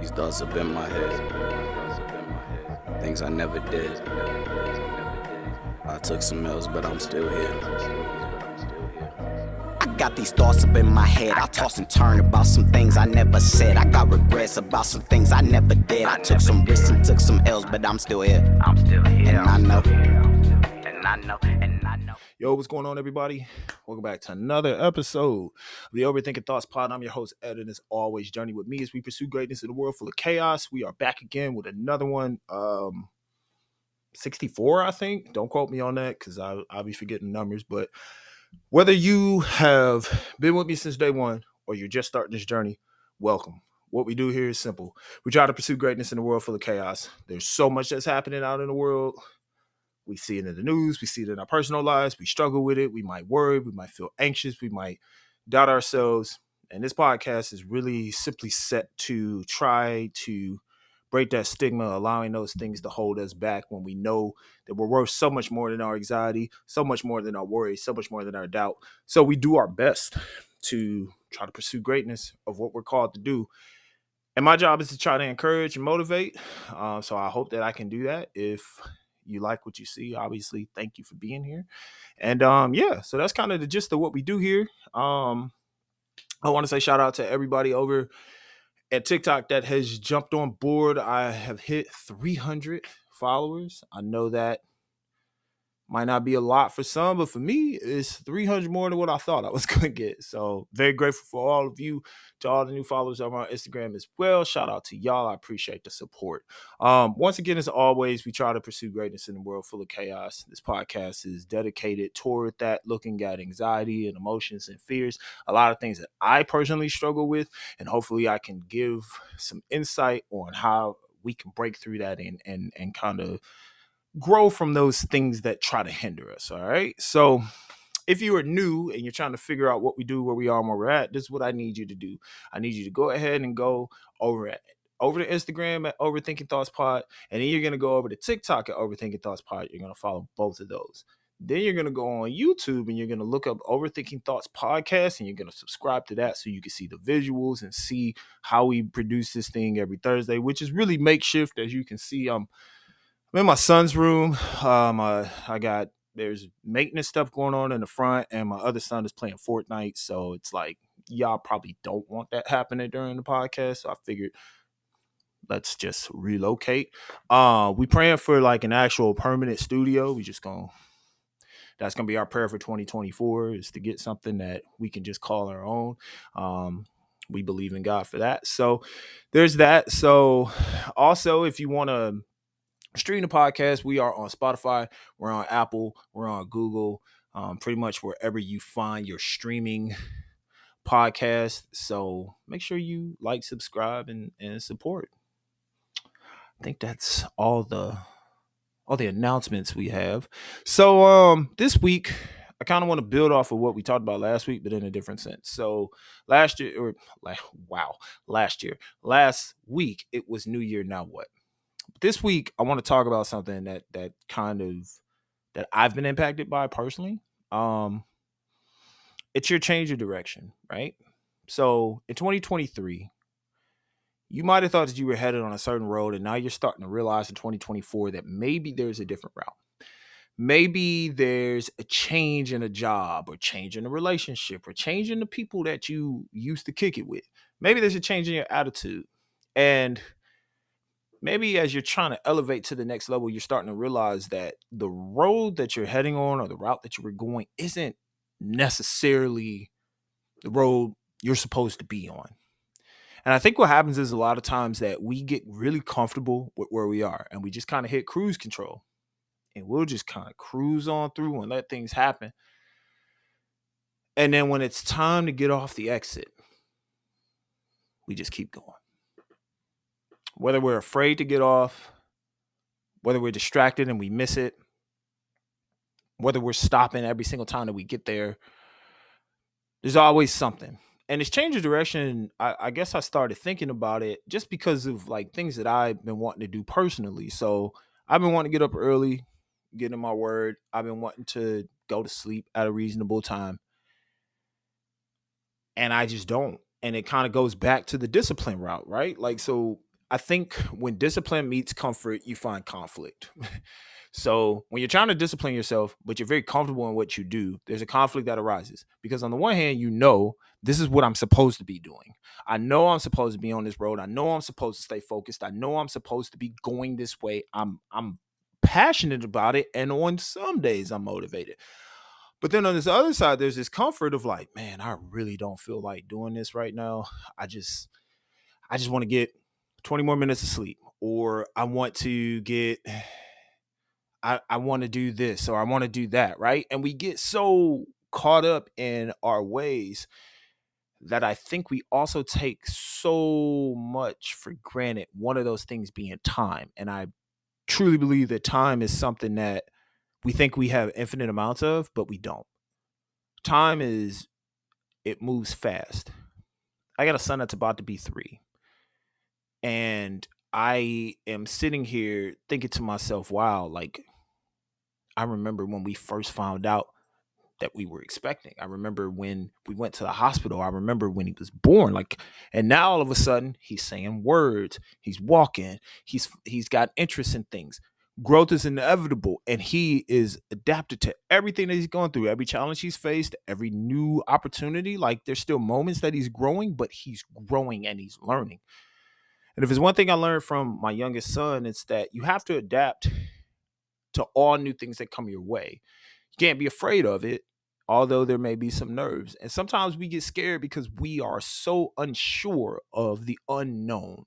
These thoughts have been my head. Things I never did. I took some L's, but I'm still here. I got these thoughts up in my head. I toss and turn about some things I never said. I got regrets about some things I never did. I took some risks and took some L's, but I'm still here. I'm still here. And I know. And I know. And I know. Yo, what's going on, everybody? Welcome back to another episode of the Overthinking Thoughts Pod. I'm your host, Ed, and as always, journey with me as we pursue greatness in a world full of chaos. We are back again with another one. Um, 64, I think. Don't quote me on that because I'll be forgetting numbers. But whether you have been with me since day one or you're just starting this journey, welcome. What we do here is simple. We try to pursue greatness in a world full of chaos. There's so much that's happening out in the world we see it in the news, we see it in our personal lives, we struggle with it, we might worry, we might feel anxious, we might doubt ourselves. And this podcast is really simply set to try to break that stigma, allowing those things to hold us back when we know that we're worth so much more than our anxiety, so much more than our worry, so much more than our doubt. So we do our best to try to pursue greatness of what we're called to do. And my job is to try to encourage and motivate. Uh, so I hope that I can do that. If you like what you see, obviously, thank you for being here. And um, yeah, so that's kind of the gist of what we do here. Um, I want to say shout out to everybody over at TikTok that has jumped on board. I have hit 300 followers. I know that might not be a lot for some, but for me, it's 300 more than what I thought I was going to get. So, very grateful for all of you, to all the new followers over on Instagram as well. Shout out to y'all. I appreciate the support. Um, once again, as always, we try to pursue greatness in a world full of chaos. This podcast is dedicated toward that, looking at anxiety and emotions and fears, a lot of things that I personally struggle with. And hopefully, I can give some insight on how we can break through that and and and kind of grow from those things that try to hinder us. All right. So if you are new and you're trying to figure out what we do, where we are, where we're at, this is what I need you to do. I need you to go ahead and go over at over to Instagram at Overthinking Thoughts Pod, and then you're gonna go over to TikTok at Overthinking Thoughts Pod. You're gonna follow both of those. Then you're gonna go on YouTube and you're gonna look up Overthinking Thoughts Podcast, and you're gonna subscribe to that so you can see the visuals and see how we produce this thing every Thursday, which is really makeshift. As you can see, I'm I'm in my son's room. Um, uh, I got there's maintenance stuff going on in the front, and my other son is playing Fortnite. So it's like y'all probably don't want that happening during the podcast. So I figured let's just relocate. Uh, we praying for like an actual permanent studio. We just gonna that's gonna be our prayer for 2024 is to get something that we can just call our own. Um, we believe in God for that. So there's that. So also, if you want to stream the podcast, we are on Spotify, we're on Apple, we're on Google, um, pretty much wherever you find your streaming podcast. So make sure you like, subscribe, and, and support. I think that's all the all the announcements we have. So um this week I kind of want to build off of what we talked about last week, but in a different sense. So last year, or like wow, last year, last week it was New Year. Now what? This week I want to talk about something that that kind of that I've been impacted by personally. Um it's your change of direction, right? So in 2023, you might have thought that you were headed on a certain road, and now you're starting to realize in 2024 that maybe there's a different route. Maybe there's a change in a job, or change in a relationship, or change in the people that you used to kick it with. Maybe there's a change in your attitude. And maybe as you're trying to elevate to the next level, you're starting to realize that the road that you're heading on or the route that you were going isn't necessarily the road you're supposed to be on. And I think what happens is a lot of times that we get really comfortable with where we are and we just kind of hit cruise control and we'll just kind of cruise on through and let things happen. And then when it's time to get off the exit, we just keep going whether we're afraid to get off, whether we're distracted and we miss it, whether we're stopping every single time that we get there, there's always something. And it's changed the direction. I, I, guess I started thinking about it just because of like things that I've been wanting to do personally. So I've been wanting to get up early, get in my word. I've been wanting to go to sleep at a reasonable time. And I just don't. And it kind of goes back to the discipline route, right? Like, so I think when discipline meets comfort, you find conflict. so when you're trying to discipline yourself, but you're very comfortable in what you do, there's a conflict that arises. Because on the one hand, you know this is what I'm supposed to be doing. I know I'm supposed to be on this road. I know I'm supposed to stay focused. I know I'm supposed to be going this way. I'm I'm passionate about it. And on some days I'm motivated. But then on this other side, there's this comfort of like, man, I really don't feel like doing this right now. I just I just want to get 20 more minutes of sleep. Or I want to get I, I want to do this or I want to do that, right? And we get so caught up in our ways that I think we also take so much for granted. One of those things being time. And I truly believe that time is something that we think we have infinite amounts of, but we don't. Time is, it moves fast. I got a son that's about to be three. And I am sitting here thinking to myself, wow, like, I remember when we first found out that we were expecting. I remember when we went to the hospital. I remember when he was born. Like, and now all of a sudden he's saying words. He's walking. He's he's got interest in things. Growth is inevitable, and he is adapted to everything that he's going through, every challenge he's faced, every new opportunity. Like, there's still moments that he's growing, but he's growing and he's learning. And if there's one thing I learned from my youngest son, it's that you have to adapt to all new things that come your way. You can't be afraid of it although there may be some nerves. And sometimes we get scared because we are so unsure of the unknown.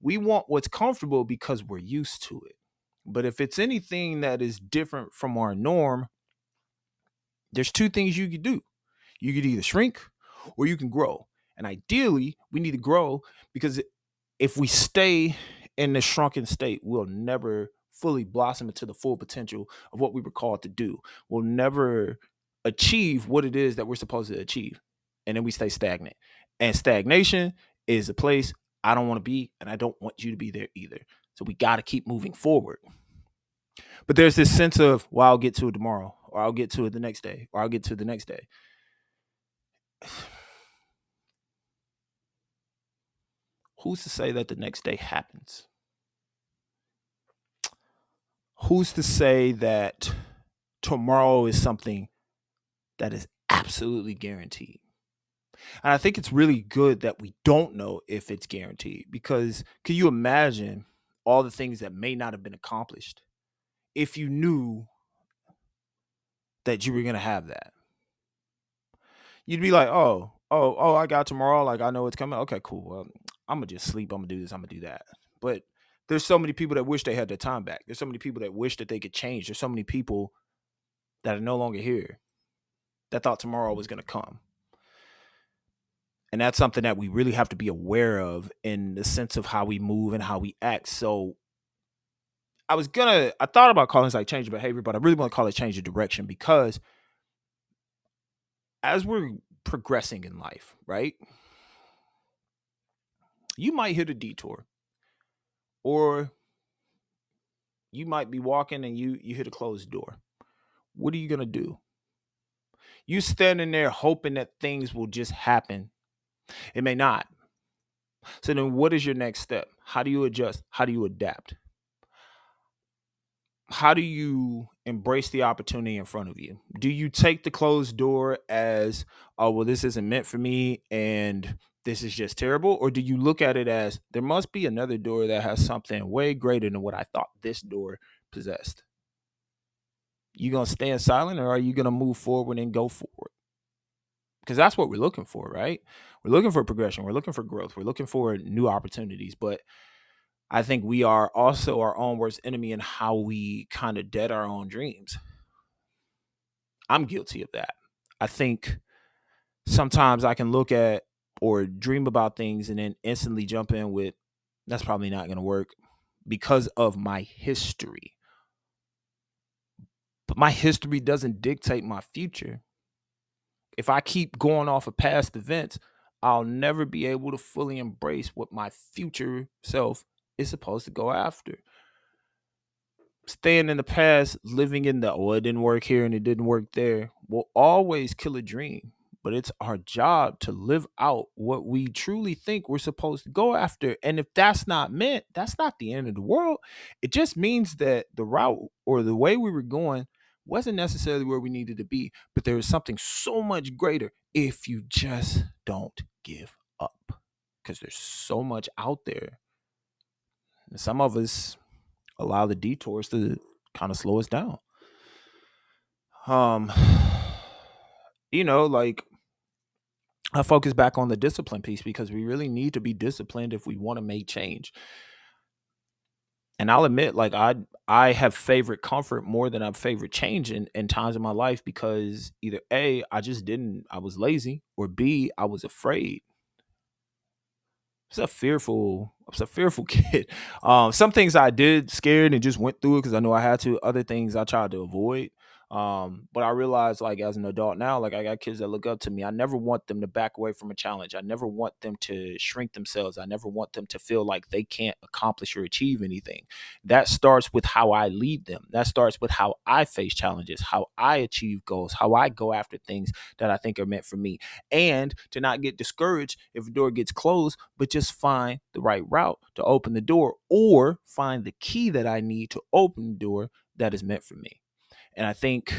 We want what's comfortable because we're used to it. But if it's anything that is different from our norm, there's two things you could do. You could either shrink or you can grow. And ideally, we need to grow because if we stay in the shrunken state, we'll never fully blossom into the full potential of what we were called to do. We'll never achieve what it is that we're supposed to achieve. And then we stay stagnant. And stagnation is a place I don't want to be, and I don't want you to be there either. So we got to keep moving forward. But there's this sense of, well, I'll get to it tomorrow, or I'll get to it the next day, or I'll get to it the next day. Who's to say that the next day happens? Who's to say that tomorrow is something that is absolutely guaranteed. And I think it's really good that we don't know if it's guaranteed because can you imagine all the things that may not have been accomplished if you knew that you were going to have that? You'd be like, oh, oh, oh, I got tomorrow. Like, I know it's coming. Okay, cool. Well, I'm going to just sleep. I'm going to do this. I'm going to do that. But there's so many people that wish they had their time back. There's so many people that wish that they could change. There's so many people that are no longer here that thought tomorrow was going to come. And that's something that we really have to be aware of in the sense of how we move and how we act. So I was gonna, I thought about calling this like change of behavior, but I really want to call it change of direction because as we're progressing in life, right? You might hit a detour or you might be walking and you you hit a closed door. What are you going to do? You standing there hoping that things will just happen. It may not. So then what is your next step? How do you adjust? How do you adapt? How do you embrace the opportunity in front of you? Do you take the closed door as, oh, well, this isn't meant for me and this is just terrible? Or do you look at it as there must be another door that has something way greater than what I thought this door possessed? You gonna stand silent or are you gonna move forward and go forward? Because that's what we're looking for, right? We're looking for progression. We're looking for growth. We're looking for new opportunities. But I think we are also our own worst enemy in how we kind of dead our own dreams. I'm guilty of that. I think sometimes I can look at or dream about things and then instantly jump in with that's probably not going to work because of my history. But my history doesn't dictate my future. If I keep going off of past events, I'll never be able to fully embrace what my future self is supposed to go after. Staying in the past, living in the, oh, it didn't work here and it didn't work there, will always kill a dream. But it's our job to live out what we truly think we're supposed to go after. And if that's not meant, that's not the end of the world. It just means that the route or the way we were going wasn't necessarily where we needed to be, but there is something so much greater if you just don't give up. Because there's so much out there. And some of us allow the detours to kind of slow us down. Um, you know, like I focus back on the discipline piece because we really need to be disciplined if we want to make change. And I'll admit, like I I have favorite comfort more than I've favorite change in, in times in my life because either A, I just didn't, I was lazy, or B, I was afraid. It's a fearful, I was a fearful kid. Um, some things I did scared and just went through it because I know I had to. Other things I tried to avoid. Um, but I realized like as an adult now, like I got kids that look up to me. I never want them to back away from a challenge. I never want them to shrink themselves. I never want them to feel like they can't accomplish or achieve anything. That starts with how I lead them. That starts with how I face challenges, how I achieve goals, how I go after things that I think are meant for me. And to not get discouraged if a door gets closed, but just find the right route to open the door or find the key that I need to open the door that is meant for me. And I think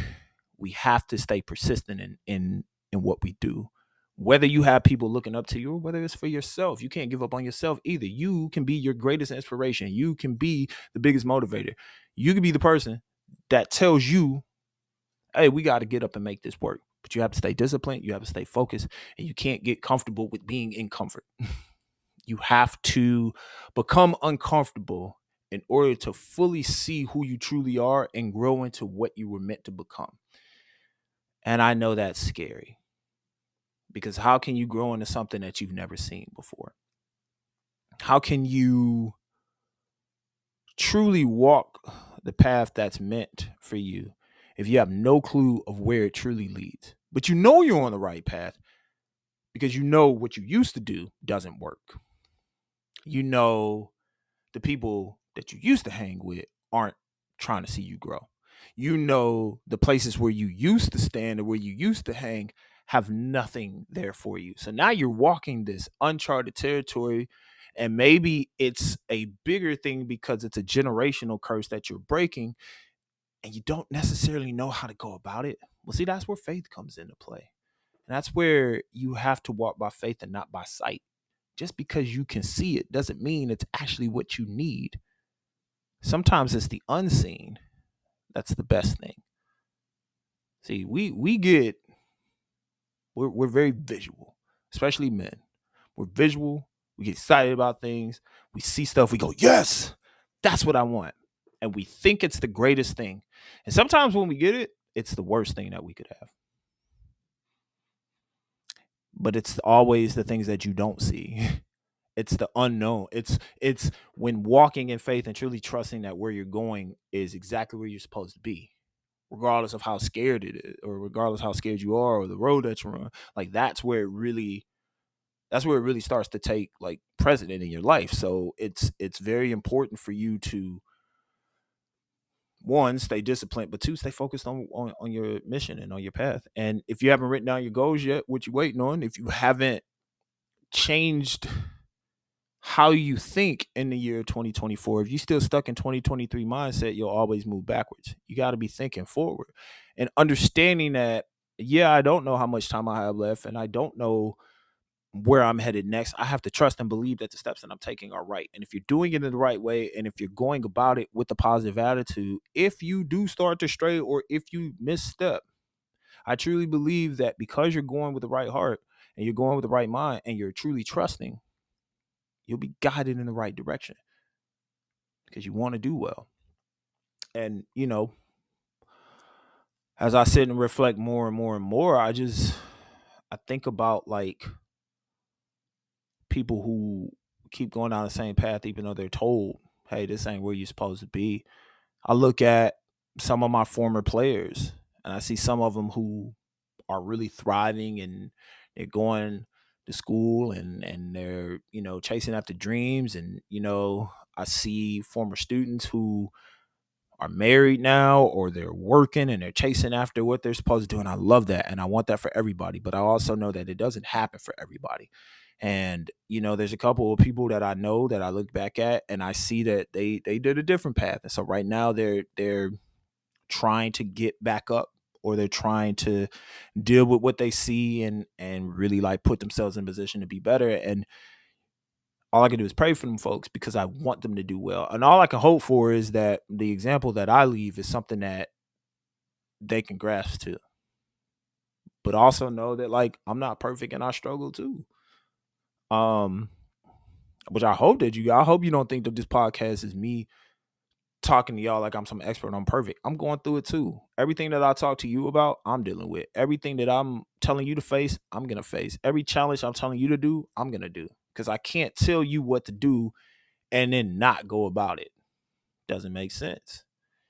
we have to stay persistent in in in what we do. Whether you have people looking up to you or whether it's for yourself, you can't give up on yourself either. You can be your greatest inspiration. You can be the biggest motivator. You can be the person that tells you, hey, we got to get up and make this work. But you have to stay disciplined, you have to stay focused, and you can't get comfortable with being in comfort. you have to become uncomfortable in order to fully see who you truly are and grow into what you were meant to become. And I know that's scary because how can you grow into something that you've never seen before? How can you truly walk the path that's meant for you if you have no clue of where it truly leads? But you know you're on the right path because you know what you used to do doesn't work. You know the people that you used to hang with aren't trying to see you grow. You know the places where you used to stand or where you used to hang have nothing there for you. So now you're walking this uncharted territory and maybe it's a bigger thing because it's a generational curse that you're breaking and you don't necessarily know how to go about it. Well, see, that's where faith comes into play. And that's where you have to walk by faith and not by sight. Just because you can see it doesn't mean it's actually what you need sometimes it's the unseen that's the best thing. See, we we get we're we're very visual, especially men. We're visual. We get excited about things. We see stuff. We go, yes, that's what I want, and we think it's the greatest thing. And sometimes when we get it, it's the worst thing that we could have. But it's always the things that you don't see it's the unknown. It's it's when walking in faith and truly trusting that where you're going is exactly where you're supposed to be regardless of how scared it is or regardless how scared you are or the road that you're on like that's where it really that's where it really starts to take like precedent in your life. So it's it's very important for you to one stay disciplined but two stay focused on, on on your mission and on your path. And if you haven't written down your goals yet what you waiting on if you haven't changed how you think in the year 2024. If you're still stuck in 2023 mindset, you'll always move backwards. You got to be thinking forward and understanding that, yeah, I don't know how much time I have left and I don't know where I'm headed next. I have to trust and believe that the steps that I'm taking are right. And if you're doing it in the right way and if you're going about it with a positive attitude, if you do start to stray or if you misstep, I truly believe that because you're going with the right heart and you're going with the right mind and you're truly trusting, you'll be guided in the right direction because you want to do well. And, you know, as I sit and reflect more and more and more, I just I think about like people who keep going down the same path even though they're told, hey, this ain't where you're supposed to be. I look at some of my former players and I see some of them who are really thriving and they're going to school and and they're you know chasing after dreams and you know I see former students who are married now or they're working and they're chasing after what they're supposed to do. And I love that. And I want that for everybody. But I also know that it doesn't happen for everybody. And, you know, there's a couple of people that I know that I look back at and I see that they they did a different path. And so right now they're they're trying to get back up or they're trying to deal with what they see and and really like put themselves in position to be better. And all I can do is pray for them folks because I want them to do well. And all I can hope for is that the example that I leave is something that they can grasp to. But also know that like I'm not perfect and I struggle too. Um which I hope that you I hope you don't think that this podcast is me talking to y'all like I'm some expert I'm perfect. I'm going through it too. Everything that I talk to you about, I'm dealing with. Everything that I'm telling you to face, I'm going to face. Every challenge I'm telling you to do, I'm going to do because I can't tell you what to do and then not go about it. Doesn't make sense.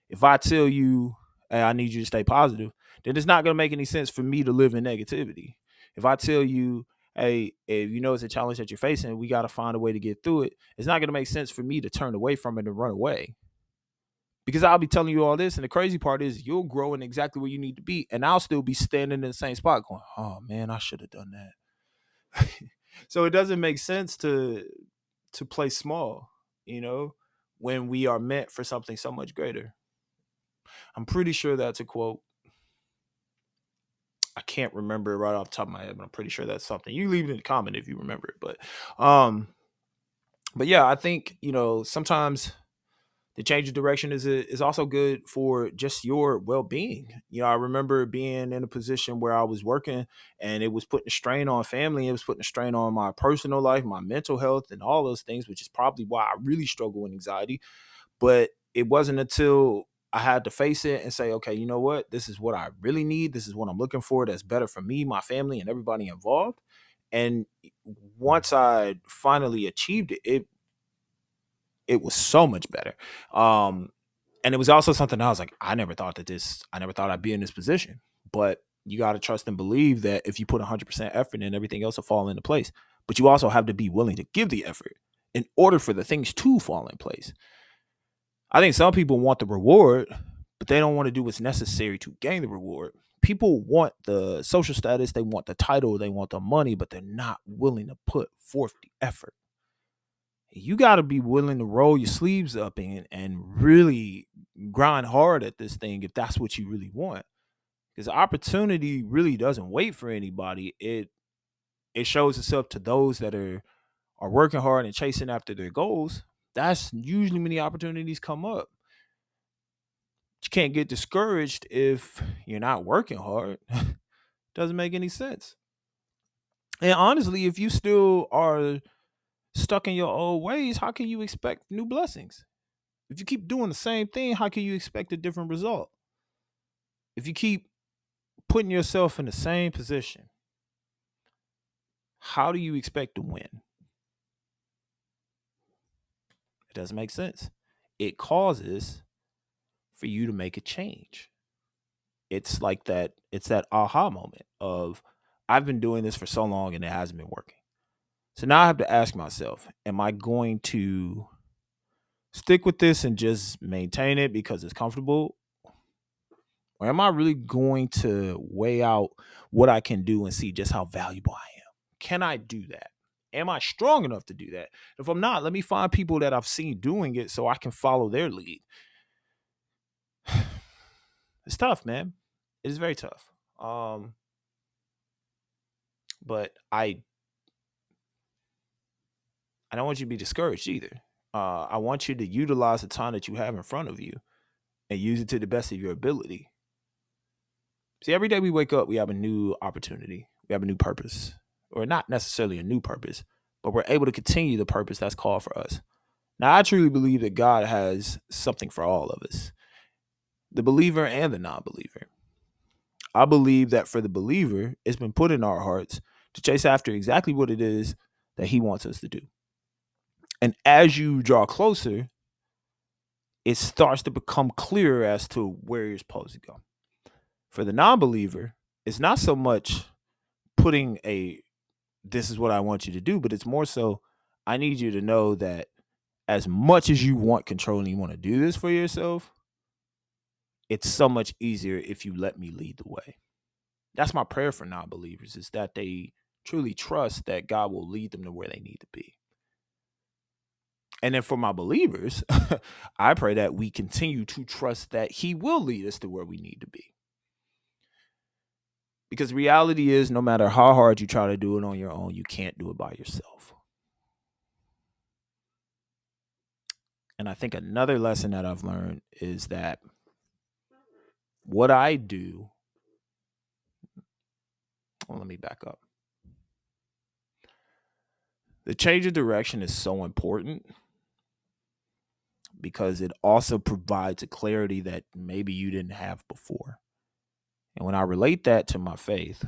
If I tell you, hey, I need you to stay positive, then it's not going to make any sense for me to live in negativity. If I tell you, hey, if you know it's a challenge that you're facing, we got to find a way to get through it, it's not going to make sense for me to turn away from it and run away. Because I'll be telling you all this, and the crazy part is you'll grow in exactly where you need to be, and I'll still be standing in the same spot going, oh man, I should have done that. so it doesn't make sense to to play small, you know, when we are meant for something so much greater. I'm pretty sure that's a quote. I can't remember it right off the top of my head, but I'm pretty sure that's something. You leave it in the comment if you remember it. But um but yeah, I think, you know, sometimes the change of direction is uh, is also good for just your well-being. You know, I remember being in a position where I was working and it was putting a strain on family, it was putting a strain on my personal life, my mental health and all those things, which is probably why I really struggle with anxiety. But it wasn't until I had to face it and say, okay, you know what? This is what I really need. This is what I'm looking for that's better for me, my family, and everybody involved. And eh, once I finally achieved it, it it was so much better. Um, and it was also something I was like, I never thought that this, I never thought I'd be in this position. But you got to trust and believe that if you put 100% effort in, everything else will fall into place. But you also have to be willing to give the effort in order for the things to fall in place. I think some people want the reward, but they don't want to do what's necessary to gain the reward. People want the social status, they want the title, they want the money, but they're not willing to put forth the effort you got to be willing to roll your sleeves up and and really grind hard at this thing if that's what you really want. Because opportunity really doesn't wait for anybody. It it shows itself to those that are are working hard and chasing after their goals. That's usually when the opportunities come up. You can't get discouraged if you're not working hard. Doesn't make any sense. And honestly if you still are stuck in your old ways, how can you expect new blessings? If you keep doing the same thing, how can you expect a different result? If you keep putting yourself in the same position, how do you expect to win? It doesn't make sense. It causes for you to make a change. It's like that, it's that aha moment of I've been doing this for so long and it hasn't been working. So now I have to ask myself, am I going to stick with this and just maintain it because it's comfortable? Or am I really going to weigh out what I can do and see just how valuable I am? Can I do that? Am I strong enough to do that? If I'm not, let me find people that I've seen doing it so I can follow their lead. It's tough, man. It is very tough. Um, but I I don't want you to be discouraged either. Uh, I want you to utilize the time that you have in front of you and use it to the best of your ability. See, every day we wake up, we have a new opportunity, we have a new purpose, or not necessarily a new purpose, but we're able to continue the purpose that's called for us. Now, I truly believe that God has something for all of us the believer and the non believer. I believe that for the believer, it's been put in our hearts to chase after exactly what it is that He wants us to do. And as you draw closer, it starts to become clearer as to where you're supposed to go. For the non believer, it's not so much putting a this is what I want you to do, but it's more so I need you to know that as much as you want control and you want to do this for yourself, it's so much easier if you let me lead the way. That's my prayer for non believers is that they truly trust that God will lead them to where they need to be. And then for my believers, I pray that we continue to trust that He will lead us to where we need to be. Because reality is, no matter how hard you try to do it on your own, you can't do it by yourself. And I think another lesson that I've learned is that what I do, well, let me back up. The change of direction is so important because it also provides a clarity that maybe you didn't have before. And when I relate that to my faith,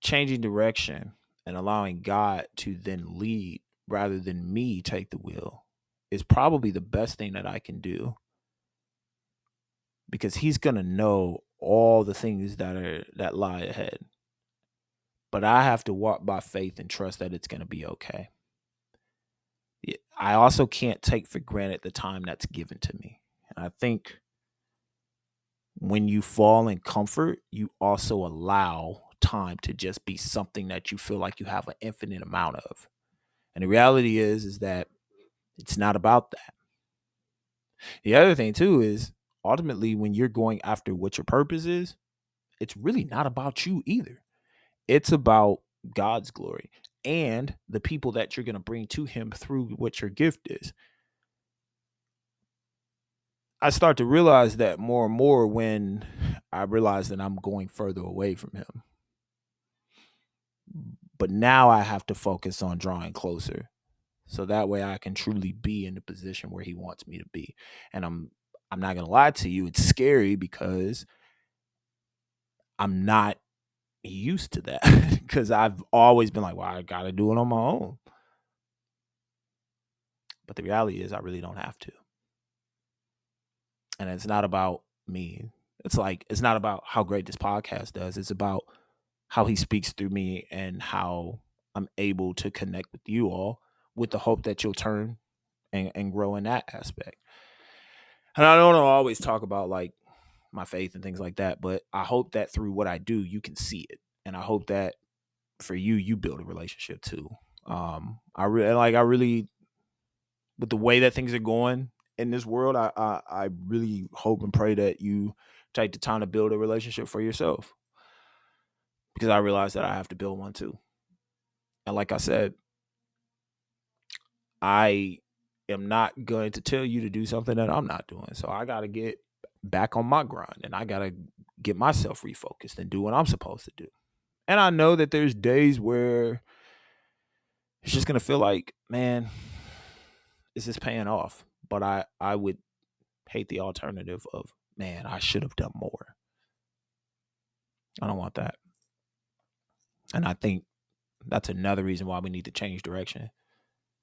changing direction and allowing God to then lead rather than me take the wheel is probably the best thing that I can do because he's going to know all the things that are that lie ahead. But I have to walk by faith and trust that it's going to be okay. I also can't take for granted the time that's given to me. And I think when you fall in comfort, you also allow time to just be something that you feel like you have an infinite amount of. And the reality is is that it's not about that. The other thing too is ultimately when you're going after what your purpose is, it's really not about you either. It's about God's glory and the people that you're going to bring to him through what your gift is. I start to realize that more and more when I realize that I'm going further away from him. But now I have to focus on drawing closer. So that way I can truly be in the position where he wants me to be. And I'm I'm not going to lie to you, it's scary because I'm not used to that because I've always been like, well, I got to do it on my own. But the reality is, I really don't have to. And it's not about me. It's like, it's not about how great this podcast does. It's about how he speaks through me and how I'm able to connect with you all with the hope that you'll turn and, and grow in that aspect. And I don't always talk about like my faith and things like that. But I hope that through what I do, you can see it, and I hope that for you, you build a relationship too. Um, I really like. I really, with the way that things are going in this world, I, I I really hope and pray that you take the time to build a relationship for yourself, because I realize that I have to build one too. And like I said, I am not going to tell you to do something that I'm not doing. So I got to get back on my grind and I got to get myself refocused and do what I'm supposed to do. And I know that there's days where it's just going to feel like, man, is this paying off? But I I would hate the alternative of, man, I should have done more. I don't want that. And I think that's another reason why we need to change direction.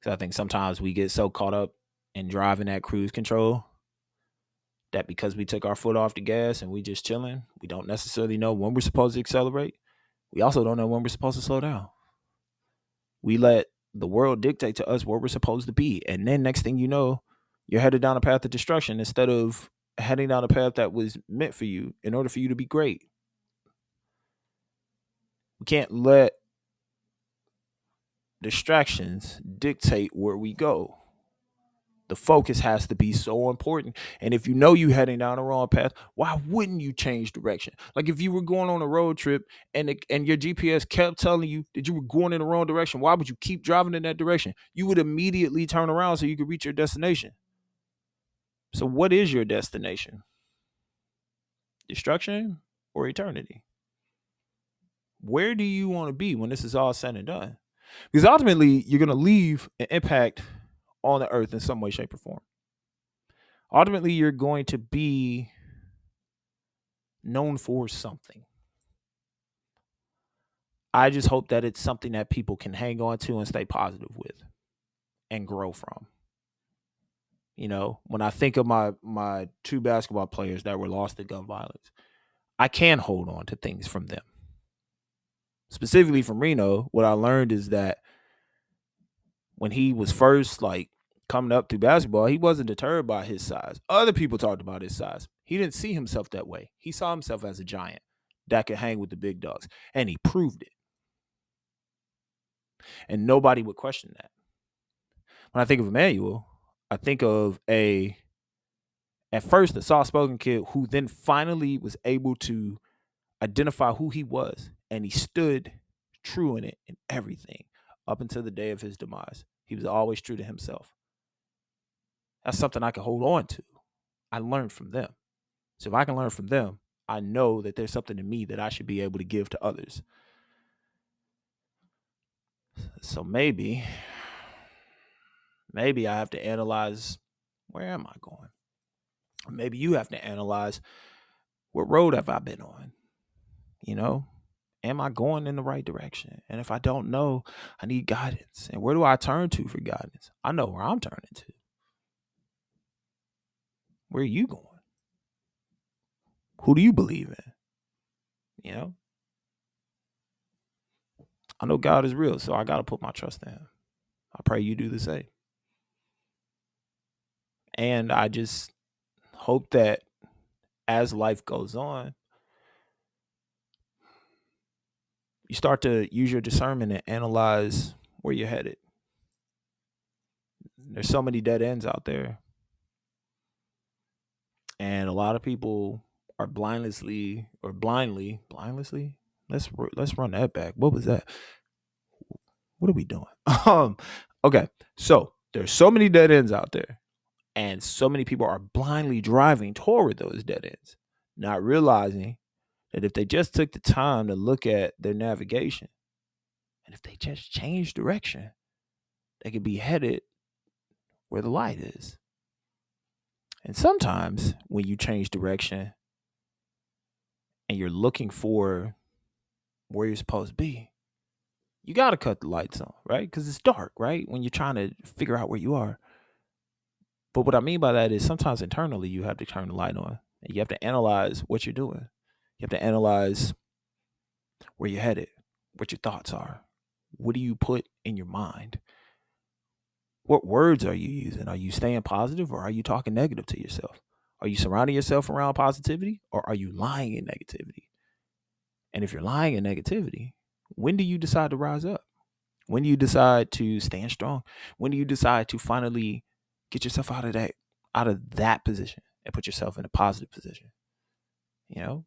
Cuz I think sometimes we get so caught up in driving that cruise control that because we took our foot off the gas and we just chilling, we don't necessarily know when we're supposed to accelerate. We also don't know when we're supposed to slow down. We let the world dictate to us where we're supposed to be. And then next thing you know, you're headed down a path of destruction instead of heading down a path that was meant for you in order for you to be great. We can't let distractions dictate where we go the focus has to be so important. And if you know you're heading down the wrong path, why wouldn't you change direction? Like if you were going on a road trip and it, and your GPS kept telling you that you were going in the wrong direction, why would you keep driving in that direction? You would immediately turn around so you could reach your destination. So what is your destination? Destruction or eternity? Where do you want to be when this is all said and done? Because ultimately, you're going to leave an impact on the earth in some way, shape, or form. Ultimately, you're going to be known for something. I just hope that it's something that people can hang on to and stay positive with and grow from. You know, when I think of my my two basketball players that were lost to gun violence, I can hold on to things from them. Specifically from Reno, what I learned is that when he was first like coming up through basketball, he wasn't deterred by his size. Other people talked about his size. He didn't see himself that way. He saw himself as a giant that could hang with the big dogs, and he proved it. And nobody would question that. When I think of Emmanuel, I think of a at first a soft-spoken kid who then finally was able to identify who he was, and he stood true in it in everything up until the day of his demise. He was always true to himself. That's something I can hold on to. I learned from them. So if I can learn from them, I know that there's something in me that I should be able to give to others. So maybe, maybe I have to analyze where am I going? Maybe you have to analyze what road have I been on? You know, am I going in the right direction? And if I don't know, I need guidance. And where do I turn to for guidance? I know where I'm turning to. Where are you going? Who do you believe in? You know? I know God is real, so I got to put my trust in Him. I pray you do the same. And I just hope that as life goes on, you start to use your discernment and analyze where you're headed. There's so many dead ends out there. And a lot of people are blindlessly or blindly, blindlessly. Let's let's run that back. What was that? What are we doing? Um, okay. So there's so many dead ends out there, and so many people are blindly driving toward those dead ends, not realizing that if they just took the time to look at their navigation, and if they just change direction, they could be headed where the light is. And sometimes when you change direction and you're looking for where you're supposed to be, you got to cut the lights on, right? Because it's dark, right? When you're trying to figure out where you are. But what I mean by that is sometimes internally you have to turn the light on and you have to analyze what you're doing. You have to analyze where you're headed, what your thoughts are. What do you put in your mind? What words are you using? Are you staying positive or are you talking negative to yourself? Are you surrounding yourself around positivity or are you lying in negativity? And if you're lying in negativity, when do you decide to rise up? When do you decide to stand strong? When do you decide to finally get yourself out of that out of that position and put yourself in a positive position? You know,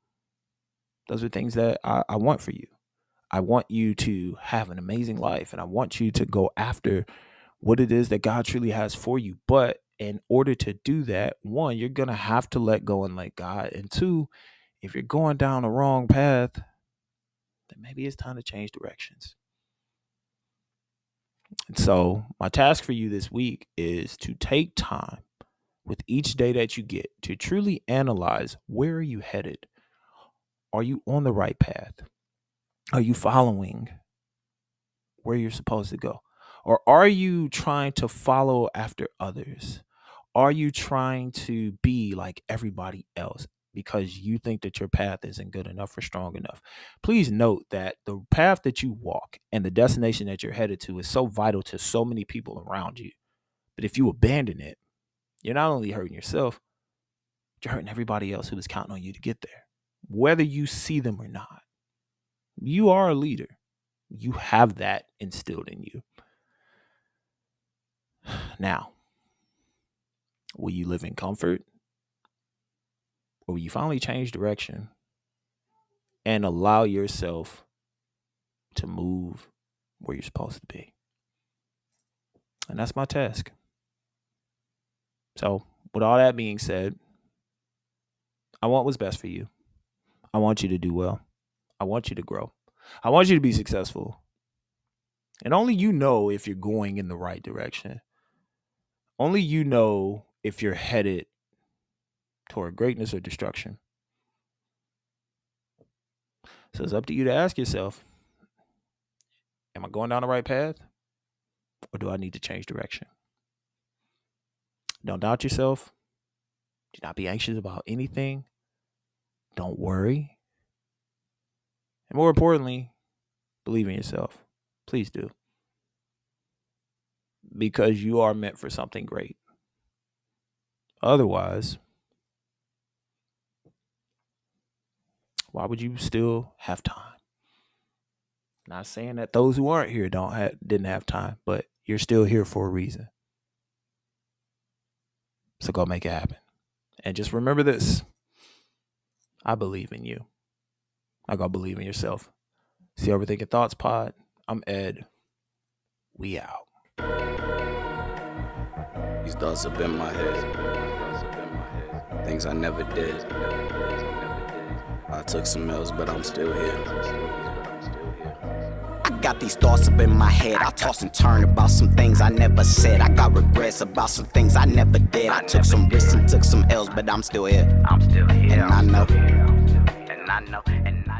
those are things that I, I want for you. I want you to have an amazing life and I want you to go after what it is that God truly has for you. But in order to do that, one, you're going to have to let go and let God. And two, if you're going down the wrong path, then maybe it's time to change directions. And so, my task for you this week is to take time with each day that you get to truly analyze where are you headed? Are you on the right path? Are you following where you're supposed to go? Or are you trying to follow after others? Are you trying to be like everybody else because you think that your path isn't good enough or strong enough? Please note that the path that you walk and the destination that you're headed to is so vital to so many people around you. But if you abandon it, you're not only hurting yourself, you're hurting everybody else who is counting on you to get there, whether you see them or not. You are a leader. You have that instilled in you. Now, will you live in comfort? Or will you finally change direction and allow yourself to move where you're supposed to be? And that's my task. So, with all that being said, I want what's best for you. I want you to do well. I want you to grow. I want you to be successful. And only you know if you're going in the right direction only you know if you're headed toward greatness or destruction. So it's up to you to ask yourself Am I going down the right path? Or do I need to change direction? Don't doubt yourself. Do not be anxious about anything. Don't worry. And more importantly, believe in yourself. Please do because you are meant for something great. Otherwise, why would you still have time? Not saying that those who aren't here don't have didn't have time, but you're still here for a reason. So go make it happen. And just remember this. I believe in you. I gotta believe in yourself. See Overthinking Thoughts Pod. I'm Ed. We out. These thoughts up in my head. Things I never did. I took some L's, but I'm still here. Got these thoughts up in my head. I toss and turn about some things I never said. I got regrets about some things I never did. I took some risks and took some L's, but I'm still here. I'm still here. And I know. And I know. And I